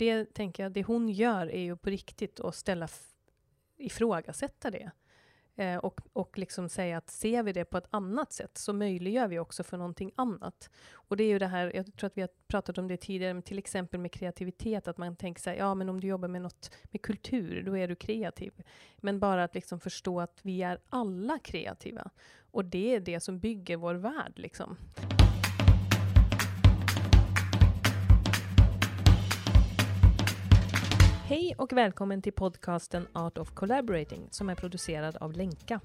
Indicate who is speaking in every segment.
Speaker 1: det tänker jag, det hon gör är ju på riktigt att ställa ifrågasätta det. Eh, och, och liksom säga att ser vi det på ett annat sätt så möjliggör vi också för någonting annat. Och det är ju det här, jag tror att vi har pratat om det tidigare, men till exempel med kreativitet, att man tänker sig, ja men om du jobbar med något med kultur, då är du kreativ. Men bara att liksom förstå att vi är alla kreativa. Och det är det som bygger vår värld. Liksom. Hej och välkommen till podcasten Art of Collaborating som är producerad av Lenka.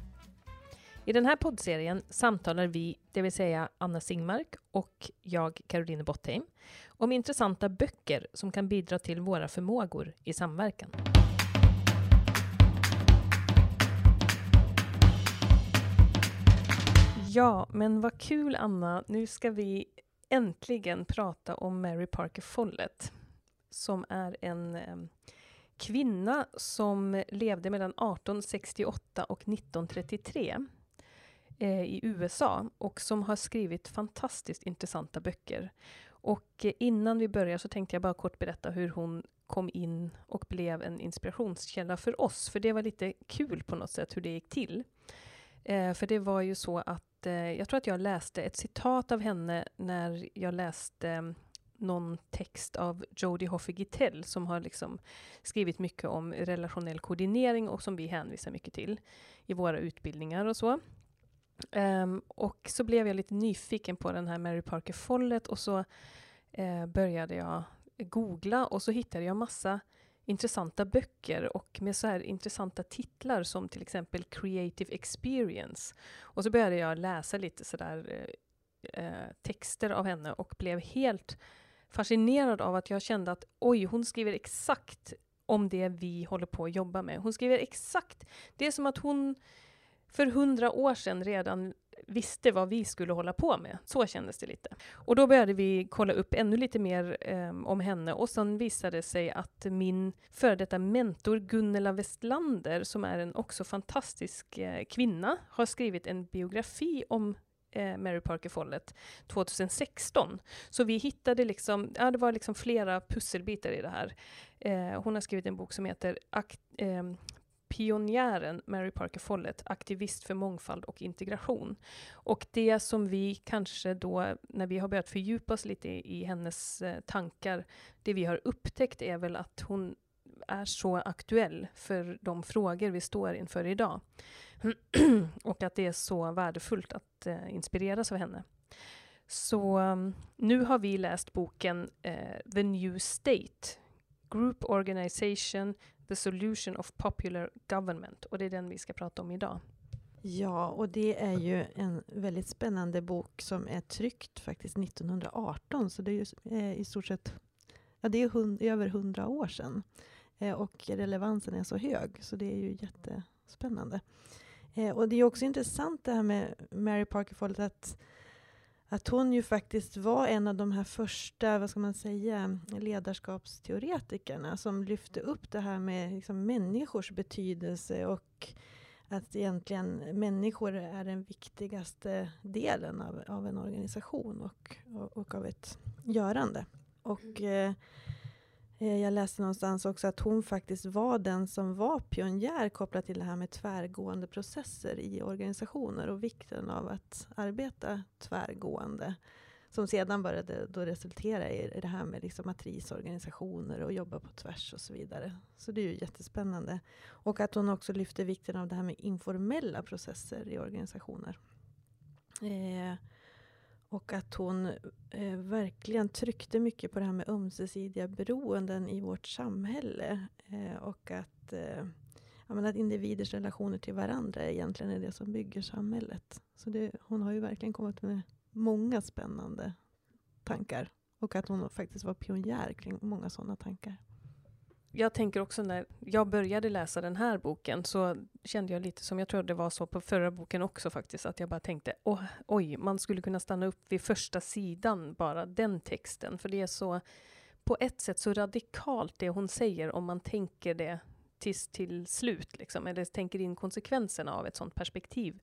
Speaker 1: I den här poddserien samtalar vi, det vill säga Anna Singmark och jag, Caroline Bottheim, om intressanta böcker som kan bidra till våra förmågor i samverkan. Ja, men vad kul Anna. Nu ska vi äntligen prata om Mary Parker Follett som är en eh, kvinna som levde mellan 1868 och 1933 eh, i USA och som har skrivit fantastiskt intressanta böcker. Och eh, innan vi börjar så tänkte jag bara kort berätta hur hon kom in och blev en inspirationskälla för oss, för det var lite kul på något sätt hur det gick till. Eh, för det var ju så att eh, jag tror att jag läste ett citat av henne när jag läste någon text av Jodie Hoffe Gittell som har liksom skrivit mycket om relationell koordinering och som vi hänvisar mycket till i våra utbildningar och så. Um, och så blev jag lite nyfiken på den här Mary Parker Follett och så uh, började jag googla och så hittade jag massa intressanta böcker och med så här intressanta titlar som till exempel Creative Experience. Och så började jag läsa lite sådär uh, eh, eh, texter av henne och blev helt fascinerad av att jag kände att oj, hon skriver exakt om det vi håller på att jobba med. Hon skriver exakt, det är som att hon för hundra år sedan redan visste vad vi skulle hålla på med. Så kändes det lite. Och då började vi kolla upp ännu lite mer eh, om henne och sen visade det sig att min före detta mentor Gunnela Westlander, som är en också fantastisk eh, kvinna, har skrivit en biografi om eh, Mary Parker Follett 2016. Så vi hittade liksom, ja det var liksom flera pusselbitar i det här. Eh, hon har skrivit en bok som heter Akt, eh, Pionjären Mary Parker Follett, aktivist för mångfald och integration. Och det som vi kanske då, när vi har börjat fördjupa oss lite i, i hennes eh, tankar, det vi har upptäckt är väl att hon är så aktuell för de frågor vi står inför idag. och att det är så värdefullt att eh, inspireras av henne. Så um, nu har vi läst boken eh, The New State, Group Organization, The Solution of Popular Government. Och det är den vi ska prata om idag.
Speaker 2: Ja, och det är ju en väldigt spännande bok som är tryckt faktiskt 1918, så det är ju eh, i stort sett ja, det är hund, över hundra år sedan. Eh, och relevansen är så hög, så det är ju jättespännande. Eh, och det är också intressant det här med Mary Parker Follett, att, att hon ju faktiskt var en av de här första, vad ska man säga, ledarskapsteoretikerna som lyfte upp det här med liksom, människors betydelse och att egentligen människor är den viktigaste delen av, av en organisation och, och, och av ett görande. Och eh, Eh, Eh, jag läste någonstans också att hon faktiskt var den som var pionjär kopplat till det här med tvärgående processer i organisationer och vikten av att arbeta tvärgående. Som sedan började då resultera i det här med liksom matrisorganisationer och jobba på tvärs och så vidare. Så det är ju jättespännande. Och att hon också lyfte vikten av det här med informella processer i organisationer. Eh, och att hon eh, verkligen tryckte mycket på det här med ömsesidiga beroenden i vårt samhälle. Eh, och att, eh, menar, att individers relationer till varandra egentligen är det som bygger samhället. Så det, hon har ju verkligen kommit med många spännande tankar. Och att hon faktiskt var pionjär kring många sådana tankar
Speaker 1: jag tänker också när jag började läsa den här boken så kände jag lite som, jag tror det var så på förra boken också faktiskt, att jag bara tänkte oh, oj, man skulle kunna stanna upp vid första sidan, bara den texten, för det är så på ett sätt så radikalt det hon säger om man tänker det tills till slut, liksom, eller tänker in konsekvenserna av ett sådant perspektiv.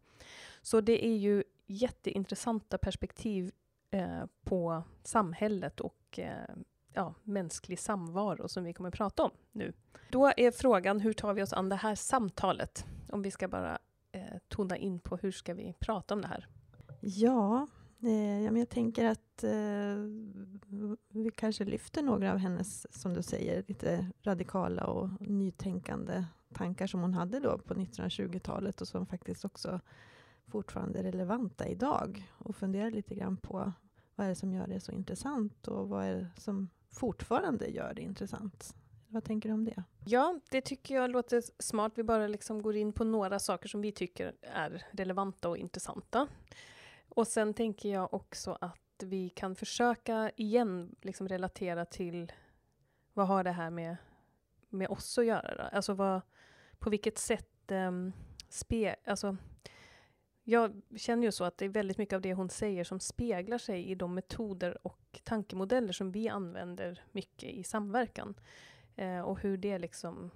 Speaker 1: Så det är ju jätteintressanta perspektiv eh, på samhället och eh, ja, mänsklig samvaro som vi kommer att prata om nu. Då är frågan, hur tar vi oss an det här samtalet? Om vi ska bara eh, tona in på hur ska vi prata om det här?
Speaker 2: Ja, eh, ja men jag tänker att eh, vi kanske lyfter några av hennes, som du säger, lite radikala och nytänkande tankar som hon hade då på 1920-talet och som faktiskt också fortfarande är relevanta idag och funderar lite grann på vad är det som gör det så intressant och vad är det som fortfarande gör det intressant? Vad tänker du om det?
Speaker 1: Ja, det tycker jag låter smart. Vi bara liksom går in på några saker som vi tycker är relevanta och intressanta. Och sen tänker jag också att vi kan försöka igen liksom relatera till vad har det här med, med oss att göra? Då? Alltså vad, på vilket sätt um, spe, alltså, jag känner ju så att det är väldigt mycket av det hon säger som speglar sig i de metoder och tankemodeller som vi använder mycket i samverkan. Eh, och hur det liksom,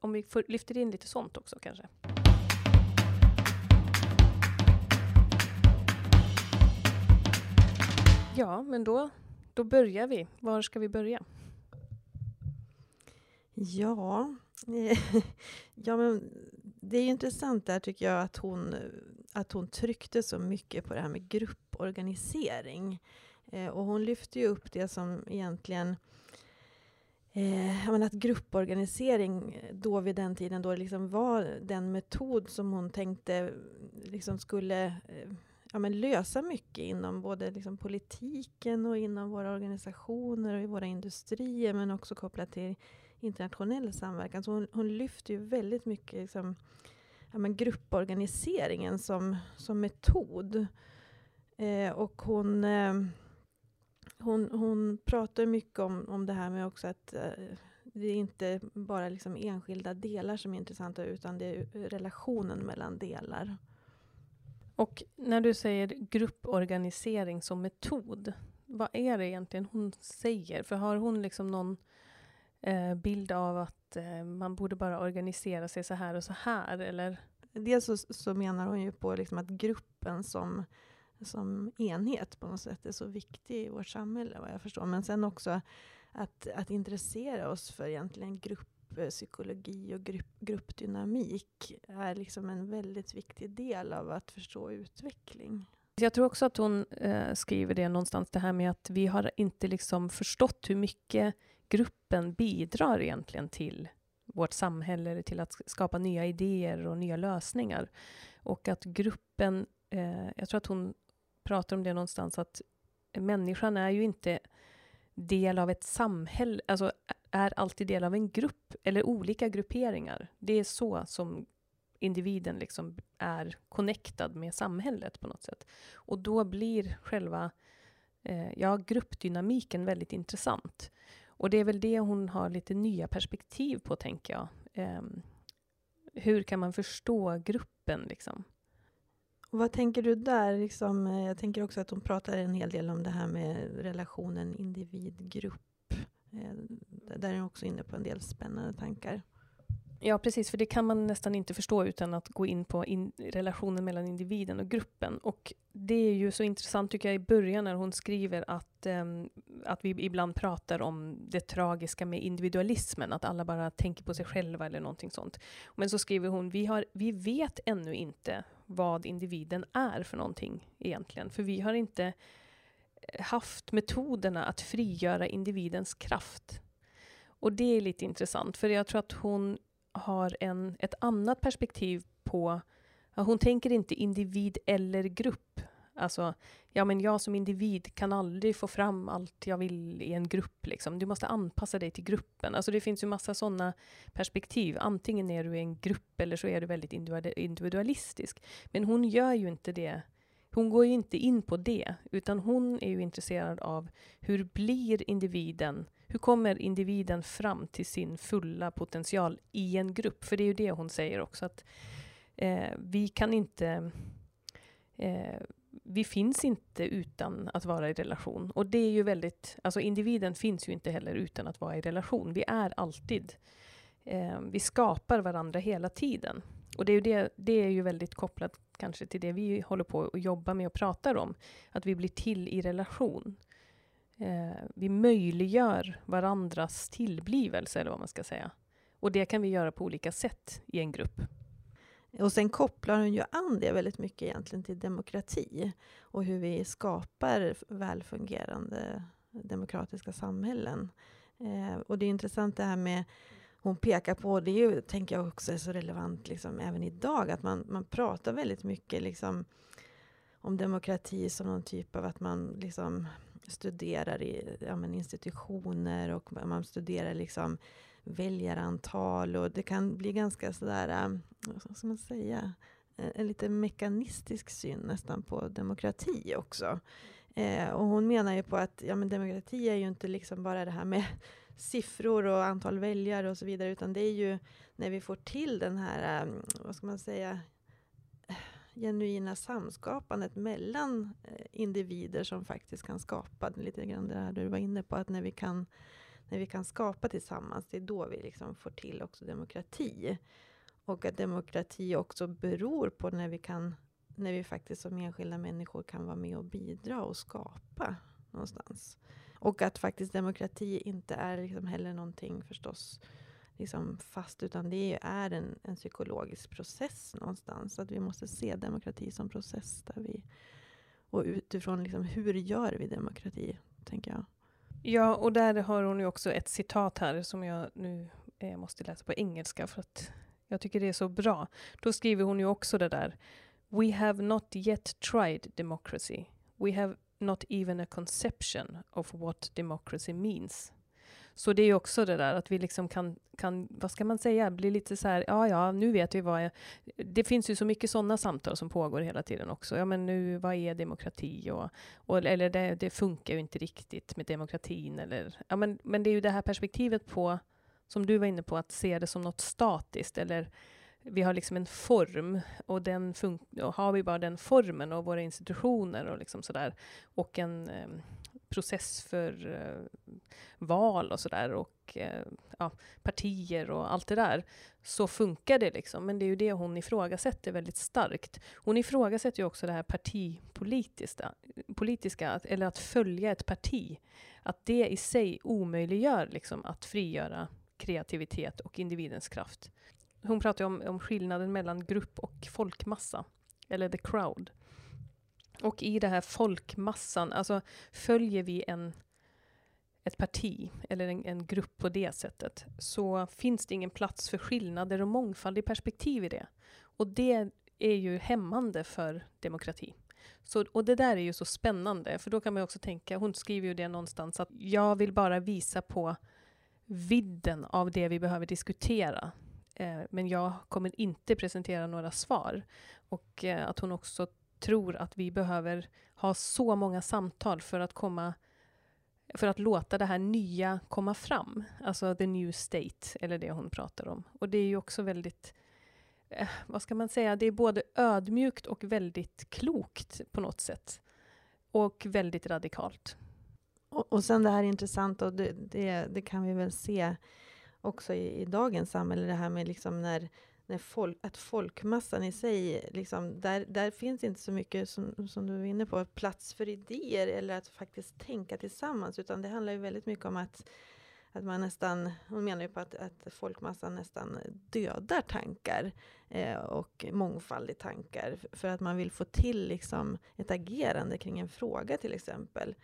Speaker 1: om vi får, lyfter in lite sånt också kanske. Ja, men då, då börjar vi. Var ska vi börja?
Speaker 2: Ja, ja men det är intressant där tycker jag att hon, att hon tryckte så mycket på det här med grupporganisering. Eh, och hon lyfte ju upp det som egentligen Eh, att grupporganisering då vid den tiden då liksom var den metod som hon tänkte liksom skulle eh, ja, men lösa mycket inom både liksom politiken och inom våra organisationer och i våra industrier men också kopplat till internationell samverkan. Så hon, hon lyfter ju väldigt mycket liksom, ja, men grupporganiseringen som, som metod. Eh, och hon, eh, hon, hon pratar mycket om, om det här med också att eh, det är inte bara liksom enskilda delar som är intressanta utan det är relationen mellan delar.
Speaker 1: Och när du säger grupporganisering som metod, vad är det egentligen hon säger? För har hon liksom någon eh, bild av att eh, man borde bara organisera sig så här och så här? Eller?
Speaker 2: Dels så, så menar hon ju på liksom att gruppen som, som enhet på något sätt är så viktig i vårt samhälle, vad jag förstår. Men sen också att, att intressera oss för egentligen grupppsykologi och grupp, gruppdynamik är liksom en väldigt viktig del av att förstå utveckling.
Speaker 1: Jag tror också att hon eh, skriver det någonstans, det här med att vi har inte liksom förstått hur mycket gruppen bidrar egentligen till vårt samhälle, till att skapa nya idéer och nya lösningar. Och att gruppen, eh, jag tror att hon pratar om det någonstans, att människan är ju inte del av ett samhälle, alltså är alltid del av en grupp eller olika grupperingar. Det är så som individen liksom är connectad med samhället på något sätt. Och då blir själva eh, ja, gruppdynamiken väldigt intressant. Och det är väl det hon har lite nya perspektiv på, tänker jag. Eh, hur kan man förstå gruppen liksom?
Speaker 2: Vad tänker du där? Liksom, eh, jag tänker också att hon pratar en hel del om det här med relationen individ-grupp. Eh, där är hon också inne på en del spännande tankar.
Speaker 1: Ja, precis, för det kan man nästan inte förstå utan att gå in på in relationen mellan individen och gruppen. Och det är ju så intressant tycker jag i början när hon skriver att, um, att vi ibland pratar om det tragiska med individualismen, att alla bara tänker på sig själva eller någonting sånt. Men så skriver hon, vi, har, vi vet ännu inte vad individen är för någonting egentligen, för vi har inte eh, haft metoderna att frigöra individens kraft. Och det är lite intressant, för jag tror att hon har en, ett annat perspektiv på... Hon tänker inte individ eller grupp. Alltså, ja men jag som individ kan aldrig få fram allt jag vill i en grupp. Liksom. Du måste anpassa dig till gruppen. Alltså det finns ju massa sådana perspektiv. Antingen är du i en grupp eller så är du väldigt individualistisk. Men hon gör ju inte det. Hon går ju inte in på det, utan hon är ju intresserad av hur blir individen hur kommer individen fram till sin fulla potential i en grupp? För det är ju det hon säger också, att eh, vi kan inte... Eh, vi finns inte utan att vara i relation. Och det är ju väldigt... Alltså individen finns ju inte heller utan att vara i relation. Vi är alltid... Eh, vi skapar varandra hela tiden. Och det är, ju det, det är ju väldigt kopplat kanske till det vi håller på att jobba med och pratar om. Att vi blir till i relation. Eh, vi möjliggör varandras tillblivelse, eller vad man ska säga. Och det kan vi göra på olika sätt i en grupp.
Speaker 2: Och sen kopplar hon ju an det väldigt mycket egentligen till demokrati och hur vi skapar välfungerande demokratiska samhällen. Eh, och det är intressant det här med hon pekar på, det är ju, tänker jag också är så relevant liksom, även idag, att man, man pratar väldigt mycket liksom, om demokrati som någon typ av att man liksom studerar i ja, men institutioner och man studerar liksom väljarantal och det kan bli ganska sådär, eh, vad ska man säga, eh, en lite mekanistisk syn nästan på demokrati också. Eh, och hon menar ju på att ja, men demokrati är ju inte liksom bara det här med siffror och antal väljare och så vidare, utan det är ju när vi får till den här, eh, vad ska man säga, genuina samskapandet mellan individer som faktiskt kan skapa, lite grann det här du var inne på, att när vi kan, när vi kan skapa tillsammans, det är då vi liksom får till också demokrati. Och att demokrati också beror på när vi kan, när vi faktiskt som enskilda människor kan vara med och bidra och skapa någonstans. Och att faktiskt demokrati inte är liksom heller någonting förstås liksom fast, utan det är en, en psykologisk process någonstans. Att vi måste se demokrati som process. Där vi, och utifrån liksom, hur gör vi demokrati, tänker jag.
Speaker 1: Ja, och där har hon ju också ett citat här som jag nu eh, måste läsa på engelska för att jag tycker det är så bra. Då skriver hon ju också det där. We have not yet tried democracy. We have not even a conception of what democracy means. Så det är ju också det där att vi liksom kan, kan, vad ska man säga, bli lite så här, ja, ja, nu vet vi vad jag... det finns ju så mycket sådana samtal som pågår hela tiden också. Ja, men nu, vad är demokrati? Och, och eller det, det, funkar ju inte riktigt med demokratin. Eller, ja, men, men det är ju det här perspektivet på, som du var inne på, att se det som något statiskt, eller vi har liksom en form och, den och har vi bara den formen och våra institutioner och liksom sådär och en eh, process för eh, val och sådär och eh, ja, partier och allt det där, så funkar det liksom. Men det är ju det hon ifrågasätter väldigt starkt. Hon ifrågasätter ju också det här partipolitiska, politiska, eller att följa ett parti. Att det i sig omöjliggör liksom att frigöra kreativitet och individens kraft. Hon pratar om, om skillnaden mellan grupp och folkmassa, eller the crowd. Och i den här folkmassan, alltså följer vi en, ett parti eller en, en, grupp på det sättet, så finns det ingen plats för skillnader och mångfald i perspektiv i det. Och det är ju hämmande för demokrati. Så, och det där är ju så spännande, för då kan man också tänka, hon skriver ju det någonstans, att jag vill bara visa på vidden av det vi behöver diskutera. Eh, men jag kommer inte presentera några svar. Och eh, att hon också tror att vi behöver ha så många samtal för att komma för att låta det här nya komma fram. Alltså the new state, eller det hon pratar om. Och det är ju också väldigt, eh, vad ska man säga, det är både ödmjukt och väldigt klokt på något sätt. Och väldigt radikalt.
Speaker 2: Och, och sen det här är intressant, och det, det, det kan vi väl se också i, i, dagens samhälle, det här med liksom när när folk, att folkmassan i sig, liksom, där, där finns inte så mycket, som, som du var inne på, plats för idéer eller att faktiskt tänka tillsammans, utan det handlar ju väldigt mycket om att att man nästan, hon menar ju på att, att folkmassan nästan dödar tankar eh, och mångfald i tankar. För att man vill få till liksom ett agerande kring en fråga till exempel.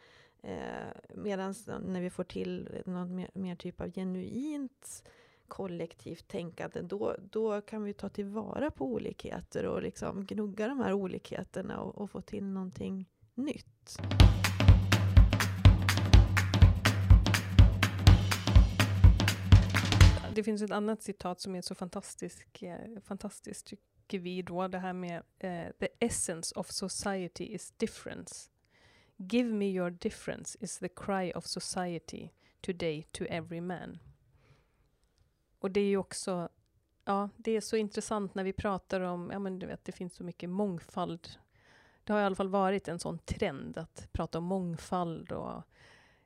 Speaker 2: Eh, Medan när vi får till något mer, mer typ av genuint kollektivt tänkande, då, då kan vi ta tillvara på olikheter och liksom gnugga de här olikheterna och, och få till någonting nytt.
Speaker 1: Det finns ett annat citat som är så fantastiskt, eh, fantastiskt tycker vi då, det här med uh, the essence of society is difference. Give me your difference is the cry of society today to every man. Och det är ju också, ja, det är så intressant när vi pratar om, ja men du vet, det finns så mycket mångfald. Det har i alla fall varit en sån trend att prata om mångfald och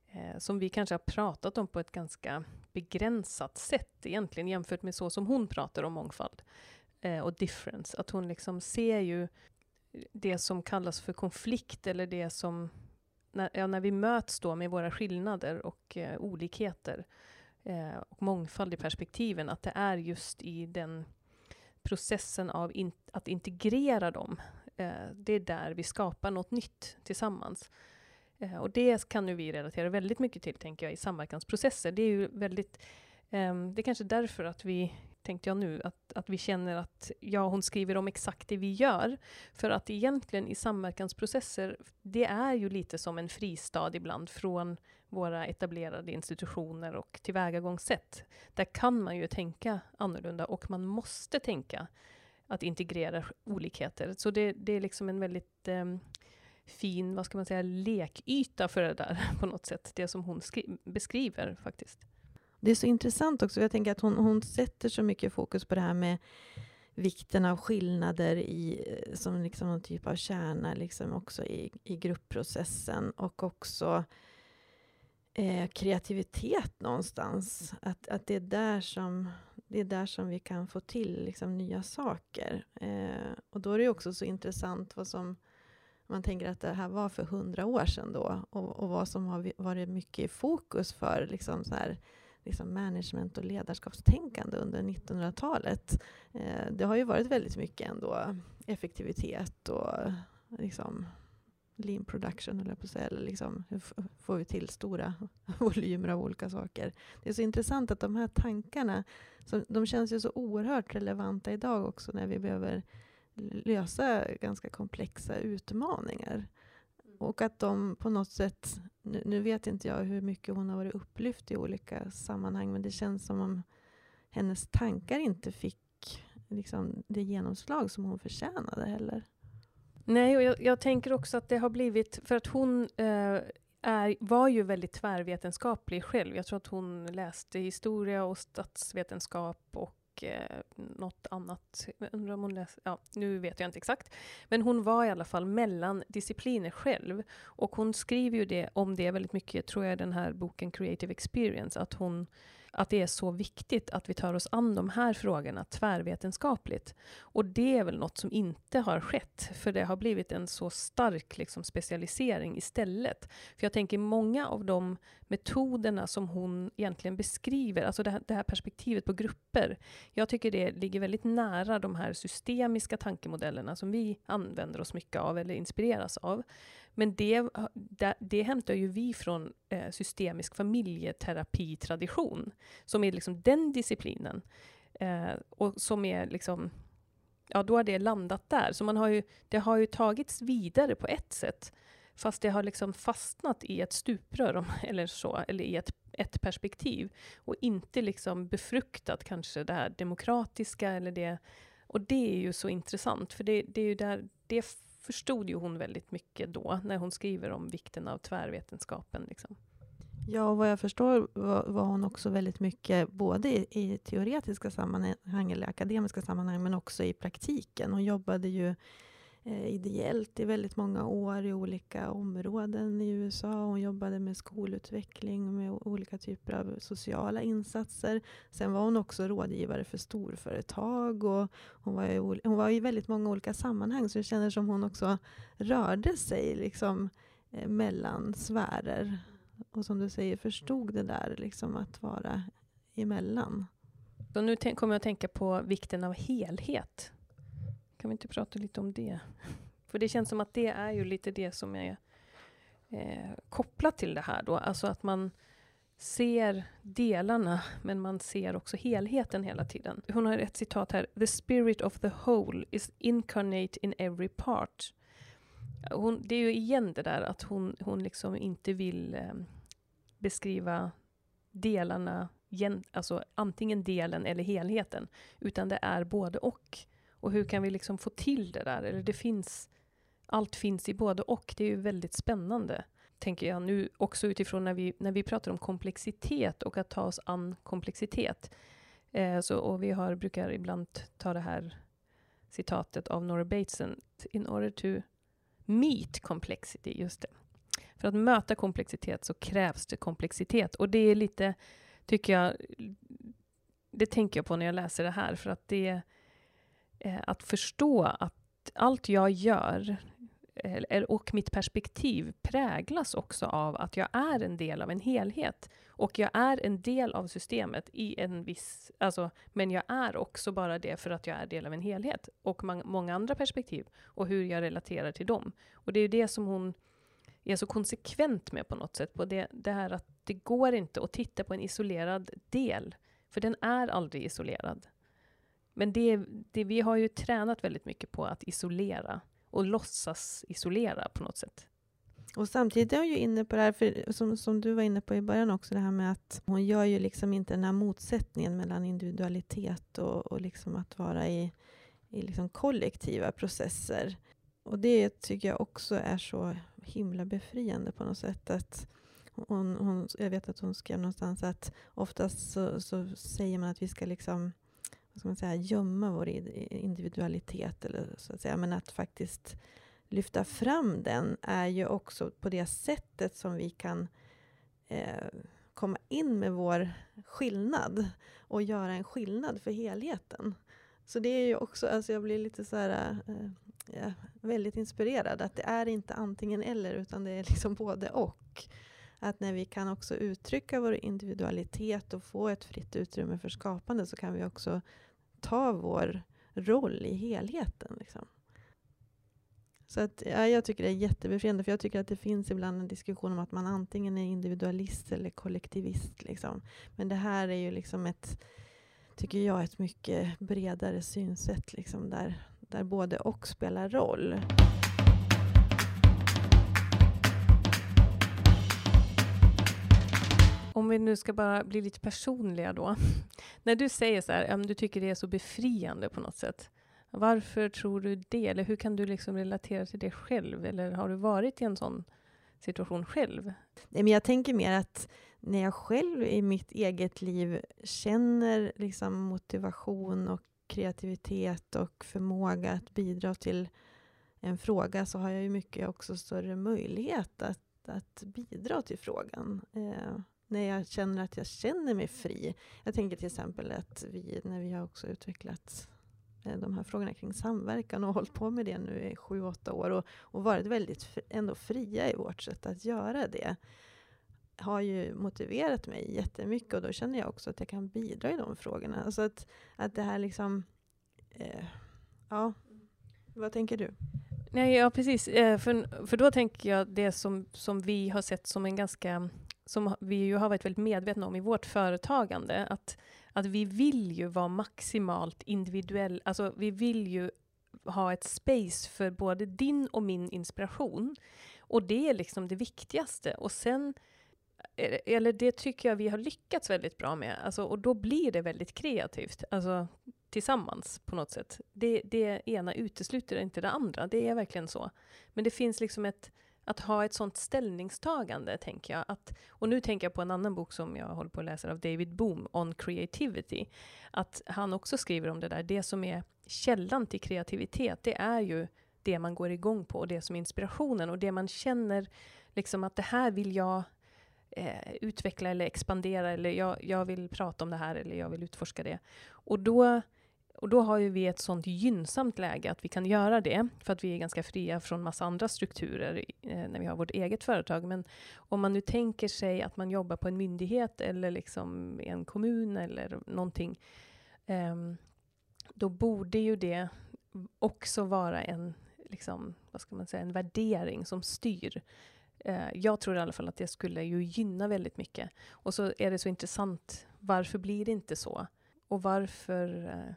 Speaker 1: eh, som vi kanske har pratat om på ett ganska begränsat sätt egentligen jämfört med så som hon pratar om mångfald eh, och difference. Att hon liksom ser ju det som kallas för konflikt eller det som när, ja, när vi möts då med våra skillnader och eh, olikheter eh, och mångfald i perspektiven, att det är just i den processen av in, att integrera dem. Eh, det är där vi skapar något nytt tillsammans. Eh, och det kan nu vi relatera väldigt mycket till, tänker jag, i samverkansprocesser. Det är ju väldigt... Ehm, det är kanske därför att vi tänkte jag nu, att, att vi känner att ja, hon skriver om exakt det vi gör. För att egentligen i samverkansprocesser, det är ju lite som en fristad ibland från våra etablerade institutioner och tillvägagångssätt. Där kan man ju tänka annorlunda och man måste tänka att integrera olikheter. Så det, det är liksom en väldigt eh, fin, vad ska man säga, lekyta för det där på något sätt. Det som hon beskriver faktiskt.
Speaker 2: Det är så intressant också. Jag tänker att hon, hon sätter så mycket fokus på det här med vikten av skillnader i, eh, som liksom någon typ av kärna liksom också i, i gruppprocessen och också eh, kreativitet någonstans. Att, att det, är där som, det är där som vi kan få till liksom, nya saker. Eh, och då är det också så intressant vad som man tänker att det här var för hundra år sedan då och, och vad som har varit mycket i fokus för liksom så här, liksom management och ledarskapstänkande under 1900-talet. Eh, det har ju varit väldigt mycket ändå effektivitet och liksom lean production, eller på att säga. Eller liksom, hur får vi till stora volymer av olika saker? Det är så intressant att de här tankarna, som, de känns ju så oerhört relevanta idag också när vi behöver lösa ganska komplexa utmaningar. Och att de på något sätt, nu, nu, vet inte jag hur mycket hon har varit upplyft i olika sammanhang, men det känns som om hennes tankar inte fick liksom, det genomslag som hon förtjänade heller.
Speaker 1: Nej, och jag, jag tänker också att det har blivit, för att hon eh, är, var ju väldigt tvärvetenskaplig själv. Jag tror att hon läste historia och statsvetenskap och och eh, något annat. Undrar om hon läser, ja, nu vet jag inte exakt. Men hon var i alla fall mellan discipliner själv. Och hon skriver ju det, om det väldigt mycket, tror jag, i den här boken Creative Experience, att hon att det är så viktigt att vi tar oss an de här frågorna tvärvetenskapligt. Och det är väl något som inte har skett, för det har blivit en så stark liksom, specialisering istället. För jag tänker många av de metoderna som hon egentligen beskriver, alltså det här, det här perspektivet på grupper, jag tycker det ligger väldigt nära de här systemiska tankemodellerna som vi använder oss mycket av eller inspireras av. Men det, det, det hämtar ju vi från eh, systemisk familjeterapitradition, som är liksom den disciplinen. Eh, och som är liksom, ja då har det landat där. Så man har ju, det har ju tagits vidare på ett sätt, fast det har liksom fastnat i ett stuprör, eller så, eller i ett, ett perspektiv, och inte liksom befruktat kanske det här demokratiska, eller det, och det är ju så intressant, för det, det är ju där, det förstod ju hon väldigt mycket då, när hon skriver om vikten av tvärvetenskapen. Liksom.
Speaker 2: Ja, och vad jag förstår var, var hon också väldigt mycket, både i, i, teoretiska sammanhang eller akademiska sammanhang, men också i praktiken. Hon jobbade ju eh, ideellt i väldigt många år i olika områden i USA. Hon jobbade med skolutveckling med olika typer av sociala insatser. Sen var hon också rådgivare för storföretag och hon var i, hon var i väldigt många olika sammanhang så det kändes som hon också rörde sig liksom, eh, mellan sfärer. Och som du säger, förstod det där liksom att vara emellan.
Speaker 1: Så nu kommer jag att tänka på vikten av helhet kan vi inte prata lite om det? För det känns som att det är ju lite det som är eh, kopplat till det här då. Alltså att man ser delarna, men man ser också helheten hela tiden. Hon har ett citat här. The spirit of the whole is incarnate in every part. Hon, det är ju igen det där att hon, hon liksom inte vill eh, beskriva delarna, alltså antingen delen eller helheten, utan det är både och. Och hur kan vi liksom få till det där? Eller det finns, allt finns i både och. Det är ju väldigt spännande, tänker jag nu också utifrån när vi, när vi pratar om komplexitet och att ta oss an komplexitet. Eh, så, och vi har, brukar ibland ta det här citatet av Nora Bateson, in order to meet complexity, just det. För att möta komplexitet så krävs det komplexitet. Och det är lite, tycker jag, det tänker jag på när jag läser det här, för att det Eh, att förstå att allt jag gör eh, och mitt perspektiv präglas också av att jag är en del av en helhet. Och jag är en del av systemet i en viss... Alltså, men jag är också bara det för att jag är del av en helhet. Och man, många andra perspektiv. Och hur jag relaterar till dem. Och det är det som hon är så konsekvent med på något sätt. På det, det här att det går inte att titta på en isolerad del. För den är aldrig isolerad. Men det, det, vi har ju tränat väldigt mycket på att isolera och låtsas isolera på något sätt.
Speaker 2: Och samtidigt är hon ju inne på det här, för som, som du var inne på i början också, det här med att hon gör ju liksom inte den här motsättningen mellan individualitet och, och liksom att vara i, i liksom kollektiva processer. Och det tycker jag också är så himla befriande på något sätt. Att hon, hon, jag vet att hon skrev någonstans att oftast så, så säger man att vi ska liksom vad ska man säga, gömma vår individualitet, eller så att säga, men att faktiskt lyfta fram den är ju också på det sättet som vi kan eh, komma in med vår skillnad och göra en skillnad för helheten. Så det är ju också, alltså jag blir lite så här, eh, ja, väldigt inspirerad, att det är inte antingen eller, utan det är liksom både och. Att när vi kan också uttrycka vår individualitet och få ett fritt utrymme för skapande, så kan vi också ta vår roll i helheten. Liksom. Så att, ja, jag tycker det är jättebefriande, för jag tycker att det finns ibland en diskussion om att man antingen är individualist eller kollektivist. Liksom. Men det här är ju liksom ett, tycker jag, ett mycket bredare synsätt liksom, där, där både och spelar roll.
Speaker 1: Om vi nu ska bara bli lite personliga då. När du säger så här, du tycker det är så befriande på något sätt. Varför tror du det? Eller hur kan du liksom relatera till det själv? Eller har du varit i en sån situation själv?
Speaker 2: Nej, men jag tänker mer att när jag själv i mitt eget liv känner liksom motivation och kreativitet och förmåga att bidra till en fråga så har jag ju mycket också större möjlighet att, att bidra till frågan. Eh, när jag känner att jag känner mig fri. Jag tänker till exempel att vi, när vi har också utvecklat eh, de här frågorna kring samverkan och hållit på med det nu i sju, åtta år och, och varit väldigt ändå fria i vårt sätt att göra det har ju motiverat mig jättemycket och då känner jag också att jag kan bidra i de frågorna. Alltså att, att det här liksom... Eh, ja, vad tänker du?
Speaker 1: Nej, ja, precis. Eh, för, för då tänker jag det som, som vi har sett som en ganska som vi ju har varit väldigt medvetna om i vårt företagande, att, att vi vill ju vara maximalt individuell, alltså vi vill ju ha ett space för både din och min inspiration. Och det är liksom det viktigaste. Och sen, eh, eller det tycker jag vi har lyckats väldigt bra med, alltså, och då blir det väldigt kreativt, alltså tillsammans på något sätt. Det, det ena utesluter inte det andra, det är verkligen så. Men det finns liksom ett, att ha ett sånt ställningstagande, tänker jag. Att, och nu tänker jag på en annan bok som jag håller på att läsa av David Boom, On Creativity. Att han också skriver om det där, det som är källan till kreativitet, det är ju det man går igång på och det som är inspirationen och det man känner liksom att det här vill jag eh, utveckla eller expandera eller jag, jag vill prata om det här eller jag vill utforska det. Och då och då har ju vi ett sånt gynnsamt läge att vi kan göra det, för att vi är ganska fria från massa andra strukturer eh, när vi har vårt eget företag. Men om man nu tänker sig att man jobbar på en myndighet eller liksom en kommun eller någonting, eh, då borde ju det också vara en, liksom, vad ska man säga, en värdering som styr. Eh, jag tror i alla fall att det skulle ju gynna väldigt mycket. Och så är det så intressant, varför blir det inte så? Och varför eh,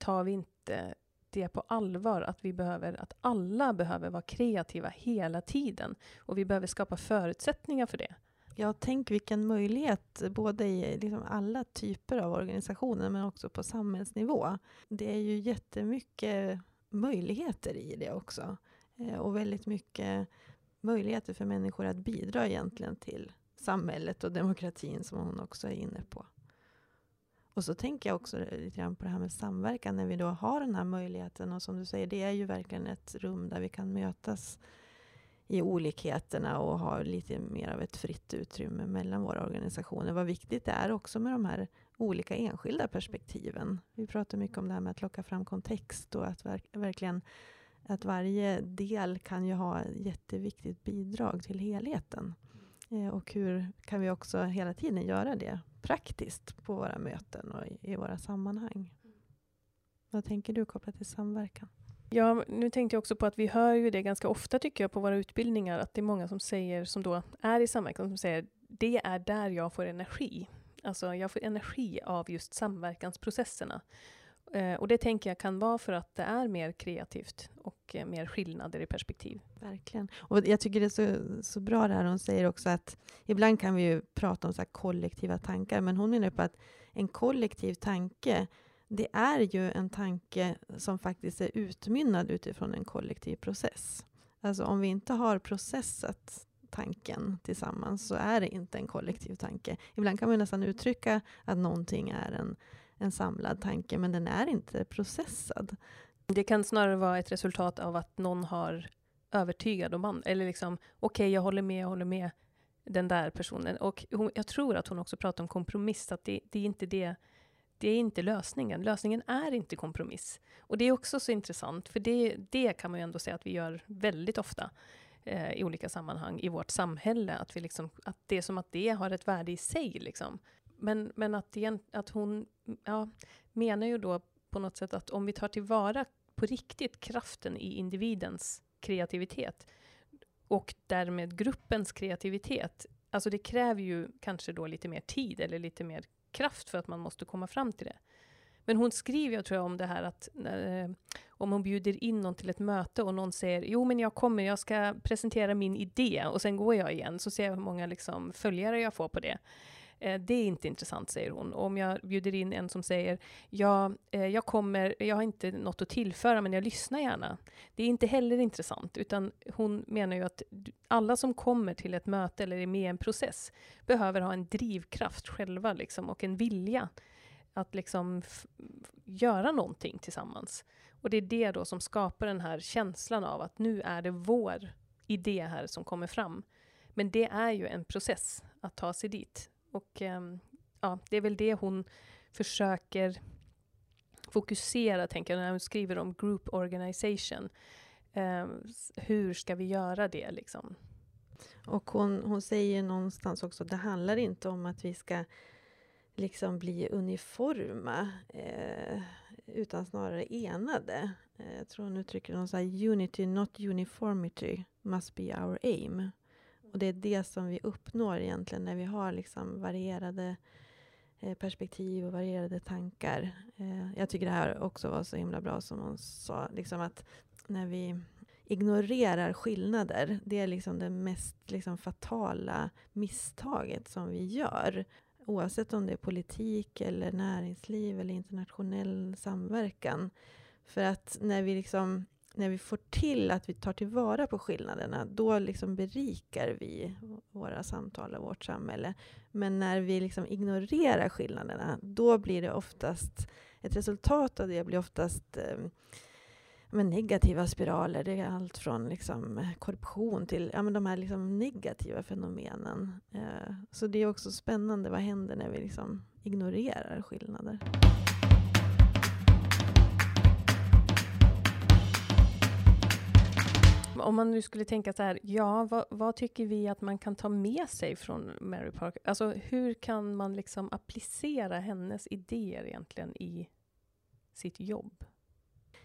Speaker 1: tar vi inte det på allvar att vi behöver, att alla behöver vara kreativa hela tiden. Och vi behöver skapa förutsättningar för det.
Speaker 2: Ja, tänk vilken möjlighet, både i liksom alla typer av organisationer, men också på samhällsnivå. Det är ju jättemycket möjligheter i det också. Eh, och väldigt mycket möjligheter för människor att bidra egentligen till samhället och demokratin, som hon också är inne på. Och så tänker jag också lite grann på det här med samverkan, när vi då har den här möjligheten. Och som du säger, det är ju verkligen ett rum där vi kan mötas i olikheterna och ha lite mer av ett fritt utrymme mellan våra organisationer. Vad viktigt det är också med de här olika enskilda perspektiven. Vi pratar mycket om det här med att locka fram kontext och att verk verkligen att varje del kan ju ha ett jätteviktigt bidrag till helheten. Eh, och hur kan vi också hela tiden göra det praktiskt på våra möten och i, i våra sammanhang. Vad tänker du kopplat till samverkan?
Speaker 1: Ja, nu tänkte jag också på att vi hör ju det ganska ofta tycker jag på våra utbildningar, att det är många som säger, som då är i samverkan, som säger det är där jag får energi. Alltså jag får energi av just samverkansprocesserna. Eh, och det tänker jag kan vara för att det är mer kreativt och eh, mer skillnader i perspektiv.
Speaker 2: Verkligen. Och jag tycker det är så, så bra det här hon säger också att ibland kan vi ju prata om så kollektiva tankar, men hon menar på att en kollektiv tanke det är ju en tanke som faktiskt är utmynnad utifrån en kollektiv process. Alltså om vi inte har processat tanken tillsammans så är det inte en kollektiv tanke. Ibland kan man nästan uttrycka att någonting är en, en samlad tanke, men den är inte processad.
Speaker 1: Det kan snarare vara ett resultat av att någon har övertygat. om andra. eller liksom, okej, okay, jag håller med, jag håller med den där personen. Och hon, jag tror att hon också pratar om kompromiss, att det, det är inte det det är inte lösningen. Lösningen är inte kompromiss. Och det är också så intressant, för det, det kan man ju ändå säga att vi gör väldigt ofta eh, i olika sammanhang i vårt samhälle. Att, vi liksom, att det är som att det har ett värde i sig. Liksom. Men, men att, igen, att hon ja, menar ju då på något sätt att om vi tar tillvara på riktigt kraften i individens kreativitet och därmed gruppens kreativitet. Alltså det kräver ju kanske då lite mer tid eller lite mer kraft för att man måste komma fram till det. Men hon skriver, jag tror jag, om det här att eh, om hon bjuder in någon till ett möte och någon säger jo men jag kommer, jag ska presentera min idé och sen går jag igen, så ser jag hur många liksom, följare jag får på det. Eh, det är inte intressant, säger hon. Och om jag bjuder in en som säger ja, eh, jag kommer, jag har inte något att tillföra men jag lyssnar gärna. Det är inte heller intressant, utan hon menar ju att alla som kommer till ett möte eller är med i en process behöver ha en drivkraft själva liksom, och en vilja att liksom göra någonting tillsammans. Och det är det då som skapar den här känslan av att nu är det vår idé här som kommer fram. Men det är ju en process att ta sig dit. Och ehm, ja, det är väl det hon försöker fokusera, tänker jag, när hon skriver om group organization. Um, hur ska vi göra det liksom?
Speaker 2: Och hon, hon säger någonstans också, det handlar inte om att vi ska liksom bli uniforma, eh, utan snarare enade. Eh, jag tror hon uttrycker någon så här, unity, not uniformity, must be our aim. Och det är det som vi uppnår egentligen när vi har liksom varierade eh, perspektiv och varierade tankar. Eh, jag tycker det här också var så himla bra som hon sa, liksom att när vi ignorerar skillnader, det är liksom det mest liksom fatala misstaget som vi gör. Oavsett om det är politik, eller näringsliv eller internationell samverkan. För att när vi liksom när vi får till att vi tar tillvara på skillnaderna, då liksom berikar vi våra samtal och vårt samhälle. Men när vi liksom ignorerar skillnaderna, då blir det oftast, ett resultat av det blir oftast eh, negativa spiraler. Det är allt från liksom korruption till ja, men de här liksom negativa fenomenen. Eh, så det är också spännande, vad händer när vi liksom ignorerar skillnader?
Speaker 1: Om man nu skulle tänka så här, ja, vad, vad, tycker vi att man kan ta med sig från Mary Parker? Alltså hur kan man liksom applicera hennes idéer egentligen i sitt jobb?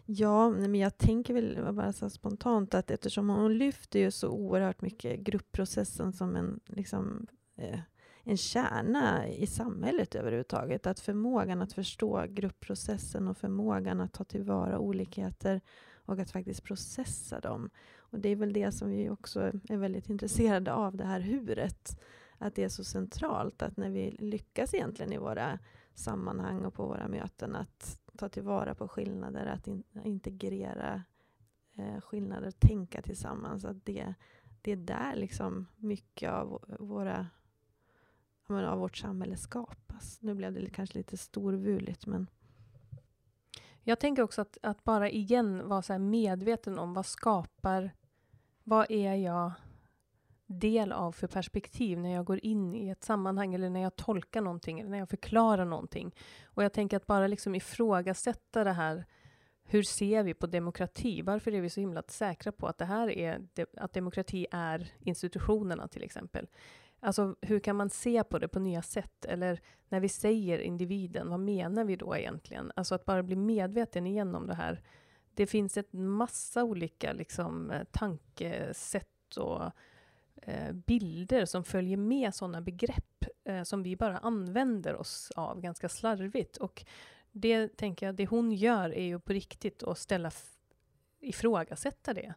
Speaker 2: Ja, men jag tänker väl bara så spontant att eftersom hon lyfter ju så oerhört mycket gruppprocessen som en, liksom, eh, en kärna i samhället överhuvudtaget. Att förmågan att förstå gruppprocessen och förmågan att ta tillvara olikheter och att faktiskt processa dem. Och det är väl det som vi också är väldigt intresserade av, det här huret. Att det är så centralt att när vi lyckas egentligen i våra sammanhang och på våra möten att ta tillvara på skillnader, att in, integrera eh, skillnader, tänka tillsammans. Att det, det är där liksom mycket av, våra, menar, av vårt samhälle skapas. Nu blev det kanske lite storvuligt men
Speaker 1: jag tänker också att, att bara igen vara så medveten om vad skapar, vad är jag del av för perspektiv när jag går in i ett sammanhang eller när jag tolkar någonting eller när jag förklarar någonting. Och jag tänker att bara liksom ifrågasätta det här hur ser vi på demokrati? Varför är vi så himla säkra på att det här är, att demokrati är institutionerna till exempel? Alltså hur kan man se på det på nya sätt? Eller när vi säger individen, vad menar vi då egentligen? Alltså att bara bli medveten igen om det här. Det finns en massa olika liksom, eh, tankesätt och eh, bilder som följer med sådana begrepp eh, som vi bara använder oss av ganska slarvigt. Och det tänker jag, det hon gör är ju på riktigt att ställa ifrågasätta det.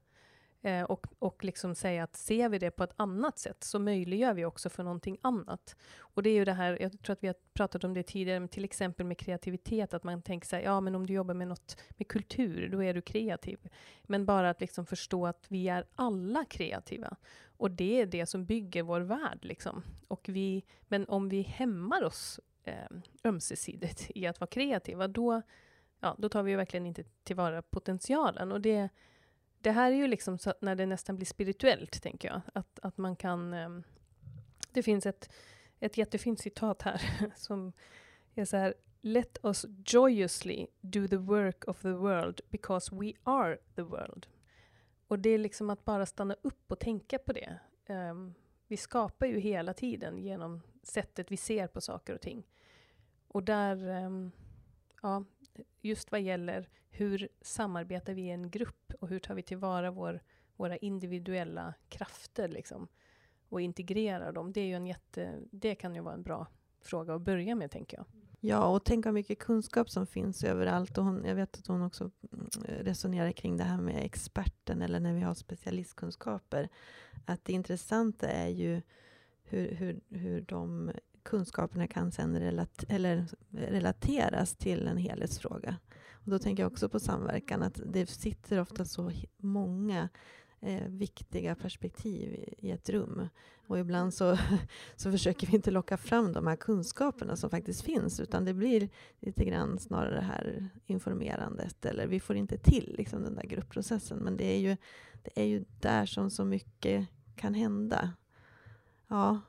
Speaker 1: Eh, och, och liksom säga att ser vi det på ett annat sätt så möjliggör vi också för någonting annat. Och det är ju det här, jag tror att vi har pratat om det tidigare, men till exempel med kreativitet, att man tänker sig, ja men om du jobbar med något med kultur, då är du kreativ. Men bara att liksom förstå att vi är alla kreativa. Och det är det som bygger vår värld. Liksom. Och vi, men om vi hämmar oss eh, ömsesidigt i att vara kreativa, då, ja, då tar vi ju verkligen inte tillvara potentialen. Och det, det här är ju liksom så att när det nästan blir spirituellt, tänker jag. Att, att man kan... Um, det finns ett, ett jättefint citat här som är så här. Let us joyously do the work of the world because we are the world. Och det är liksom att bara stanna upp och tänka på det. Um, vi skapar ju hela tiden genom sättet vi ser på saker och ting. Och där, um, ja, just vad gäller hur samarbetar vi i en grupp och hur tar vi tillvara vår, våra individuella krafter liksom, och integrerar dem. Det, är ju en jätte, det kan ju vara en bra fråga att börja med, tänker jag.
Speaker 2: Ja, och tänk vad mycket kunskap som finns överallt. Och hon, jag vet att hon också mm, resonerar kring det här med experten, eller när vi har specialistkunskaper. Att det intressanta är ju hur, hur, hur de kunskaperna kan sen relat eller relateras till en helhetsfråga. Och då tänker jag också på samverkan, att det sitter ofta så många eh, viktiga perspektiv i, i, ett rum. Och ibland så, så försöker vi inte locka fram de här kunskaperna som faktiskt finns, utan det blir lite grann snarare det här informerandet, eller vi får inte till liksom, den där gruppprocessen. Men det är, ju, det är ju där som så mycket kan hända. Ja,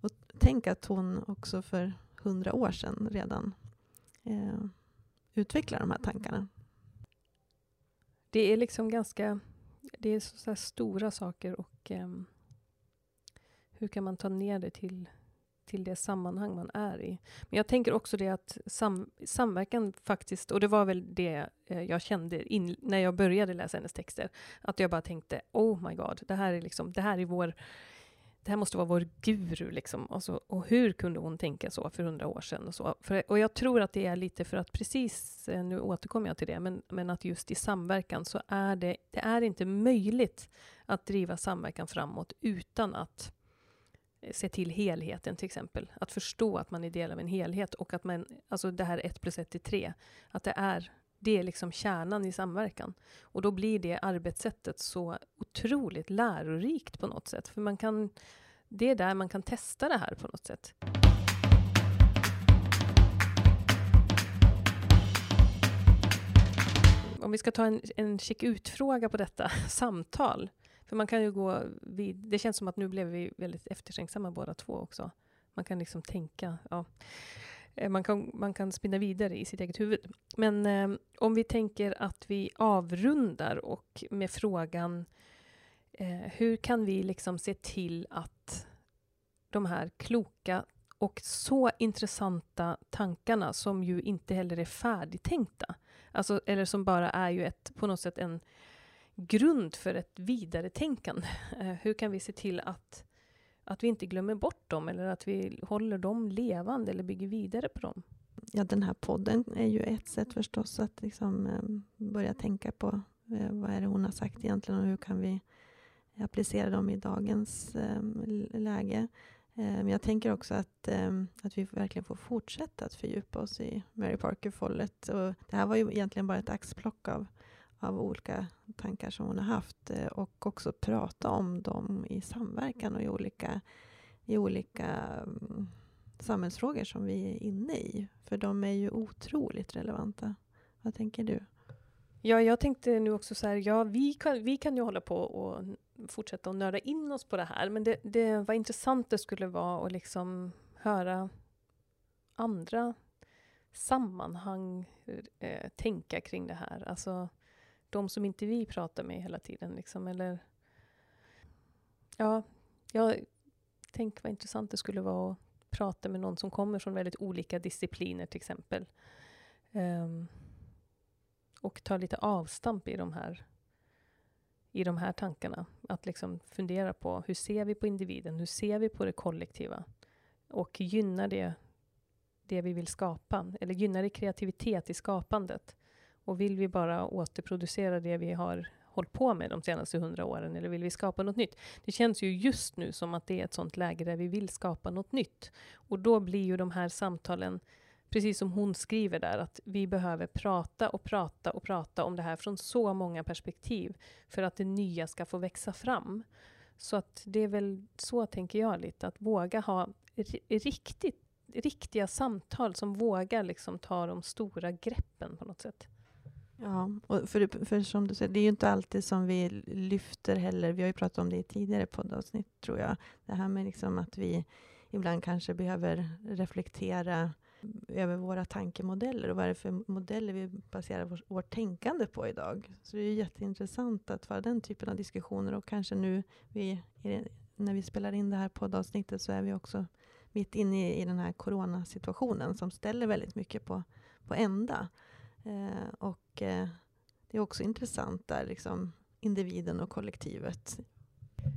Speaker 2: och tänk att hon också för hundra år sedan redan eh, utveckla de här tankarna.
Speaker 1: Det är liksom ganska det är så stora saker och um, hur kan man ta ner det till, till det sammanhang man är i? Men jag tänker också det att sam, samverkan faktiskt, och det var väl det eh, jag kände in, när jag började läsa hennes texter, att jag bara tänkte oh my god, det här är liksom, det här är vår det här måste vara vår guru. Liksom. Och, så, och hur kunde hon tänka så för hundra år sedan? Och, så? För, och jag tror att det är lite för att precis, eh, nu återkommer jag till det, men, men att just i samverkan så är det, det är inte möjligt att driva samverkan framåt utan att eh, se till helheten till exempel. Att förstå att man är del av en helhet och att man, alltså det här 1 plus 1 är 3. att det är det är liksom kärnan i samverkan. Och då blir det arbetssättet så otroligt lärorikt på något sätt. För man kan, det är där man kan testa det här på något sätt. Om vi ska ta en, en check ut-fråga på detta samtal. För man kan ju gå vid, det känns som att nu blev vi väldigt eftertänksamma båda två också. Man kan liksom tänka, ja. Eh, man kan, man kan spinna vidare i sitt eget huvud. Men eh, om vi tänker att vi avrundar och med frågan eh, hur kan vi liksom se till att de här kloka och så intressanta tankarna som ju inte heller är färdigtänkta, alltså, eller som bara är ju ett, på något sätt en grund för ett vidaretänkande. Eh, hur kan vi se till att att vi inte glömmer bort dem eller att vi håller dem levande eller bygger vidare på dem.
Speaker 2: Ja, den här podden är ju ett sätt förstås att liksom, eh, börja tänka på eh, vad är det hon har sagt egentligen och hur kan vi applicera dem i dagens eh, läge. Men jag tänker också att, ehm, att vi verkligen får fortsätta att fördjupa oss i Mary Parker-follet. Det här var ju egentligen bara ett axplock av av olika tankar som hon har haft eh, och också prata om dem i samverkan och i olika, i olika mm, samhällsfrågor som vi är inne i. För de är ju otroligt relevanta. Vad tänker du?
Speaker 1: Ja, jag tänkte nu också så här, ja, vi kan, vi kan ju hålla på och fortsätta att nörda in oss på det här, men det, det var intressant det skulle vara att liksom höra andra sammanhang eh, tänka kring det här. Alltså de som inte vi pratar med hela tiden. Liksom, eller, ja, jag tänk vad intressant det skulle vara att prata med någon som kommer från väldigt olika discipliner till exempel. Um, och ta lite avstamp i de här i de här tankarna. Att liksom fundera på hur ser vi på individen? Hur ser vi på det kollektiva? Och gynnar det det vi vill skapa? Eller gynnar det kreativitet i skapandet? Och vill vi bara återproducera det vi har hållit på med de senaste hundra åren, eller vill vi skapa något nytt? Det känns ju just nu som att det är ett sånt läge där vi vill skapa något nytt. Och då blir ju de här samtalen, precis som hon skriver där, att vi behöver prata och prata och prata om det här från så många perspektiv, för att det nya ska få växa fram. Så att det är väl så, tänker jag lite, att våga ha riktigt, riktiga samtal som vågar liksom ta de stora greppen på något sätt.
Speaker 2: Ja, och för, för som du säger, det är ju inte alltid som vi lyfter heller. Vi har ju pratat om det i tidigare poddavsnitt, tror jag. Det här med liksom att vi ibland kanske behöver reflektera över våra tankemodeller och vad är det för modeller vi baserar vår, vårt tänkande på idag. Så det är jätteintressant att föra den typen av diskussioner och kanske nu vi, när vi spelar in det här poddavsnittet så är vi också mitt inne i, i den här coronasituationen som ställer väldigt mycket på, på ända. Eh, och eh, det är också intressant där, liksom individen och kollektivet.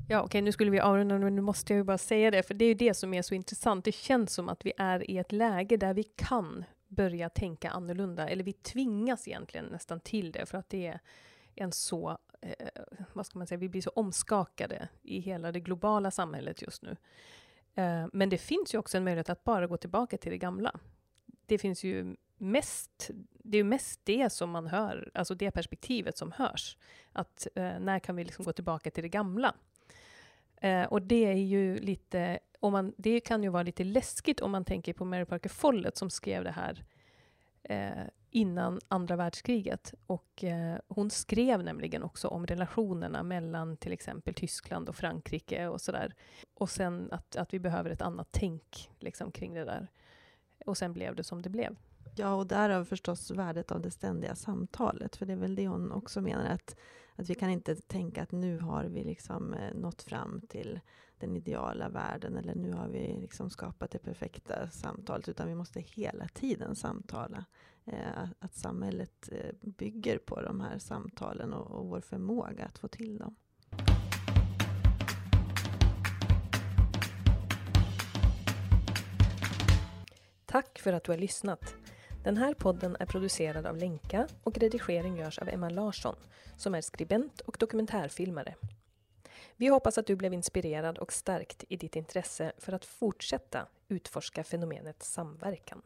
Speaker 1: Ja, okej, okay, nu skulle vi avrunda, men nu måste jag ju bara säga det, för det är ju det som är så intressant. Det känns som att vi är i ett läge där vi kan börja tänka annorlunda, eller vi tvingas egentligen nästan till det, för att det är en så, eh, vad ska man säga, vi blir så omskakade i hela det globala samhället just nu. Eh, men det finns ju också en möjlighet att bara gå tillbaka till det gamla. Det finns ju mest, det är mest det som man hör, alltså det perspektivet som hörs. Att eh, när kan vi liksom gå tillbaka till det gamla? Eh, och det är ju lite, om man, det kan ju vara lite läskigt om man tänker på Mary Parker Follett som skrev det här eh, innan andra världskriget. Och eh, hon skrev nämligen också om relationerna mellan till exempel Tyskland och Frankrike och sådär. Och sen att, att vi behöver ett annat tänk liksom, kring det där. Och sen blev det som det blev.
Speaker 2: Ja, och därav förstås värdet av det ständiga samtalet. För det är väl det hon också menar, att, att vi kan inte tänka att nu har vi liksom eh, nått fram till den ideala världen, eller nu har vi liksom skapat det perfekta samtalet, utan vi måste hela tiden samtala. Eh, att samhället eh, bygger på de här samtalen och, och vår förmåga att få till dem.
Speaker 1: Tack för att du har lyssnat. Den här podden är producerad av Lenka och redigering görs av Emma Larsson som är skribent och dokumentärfilmare. Vi hoppas att du blev inspirerad och stärkt i ditt intresse för att fortsätta utforska fenomenet samverkan.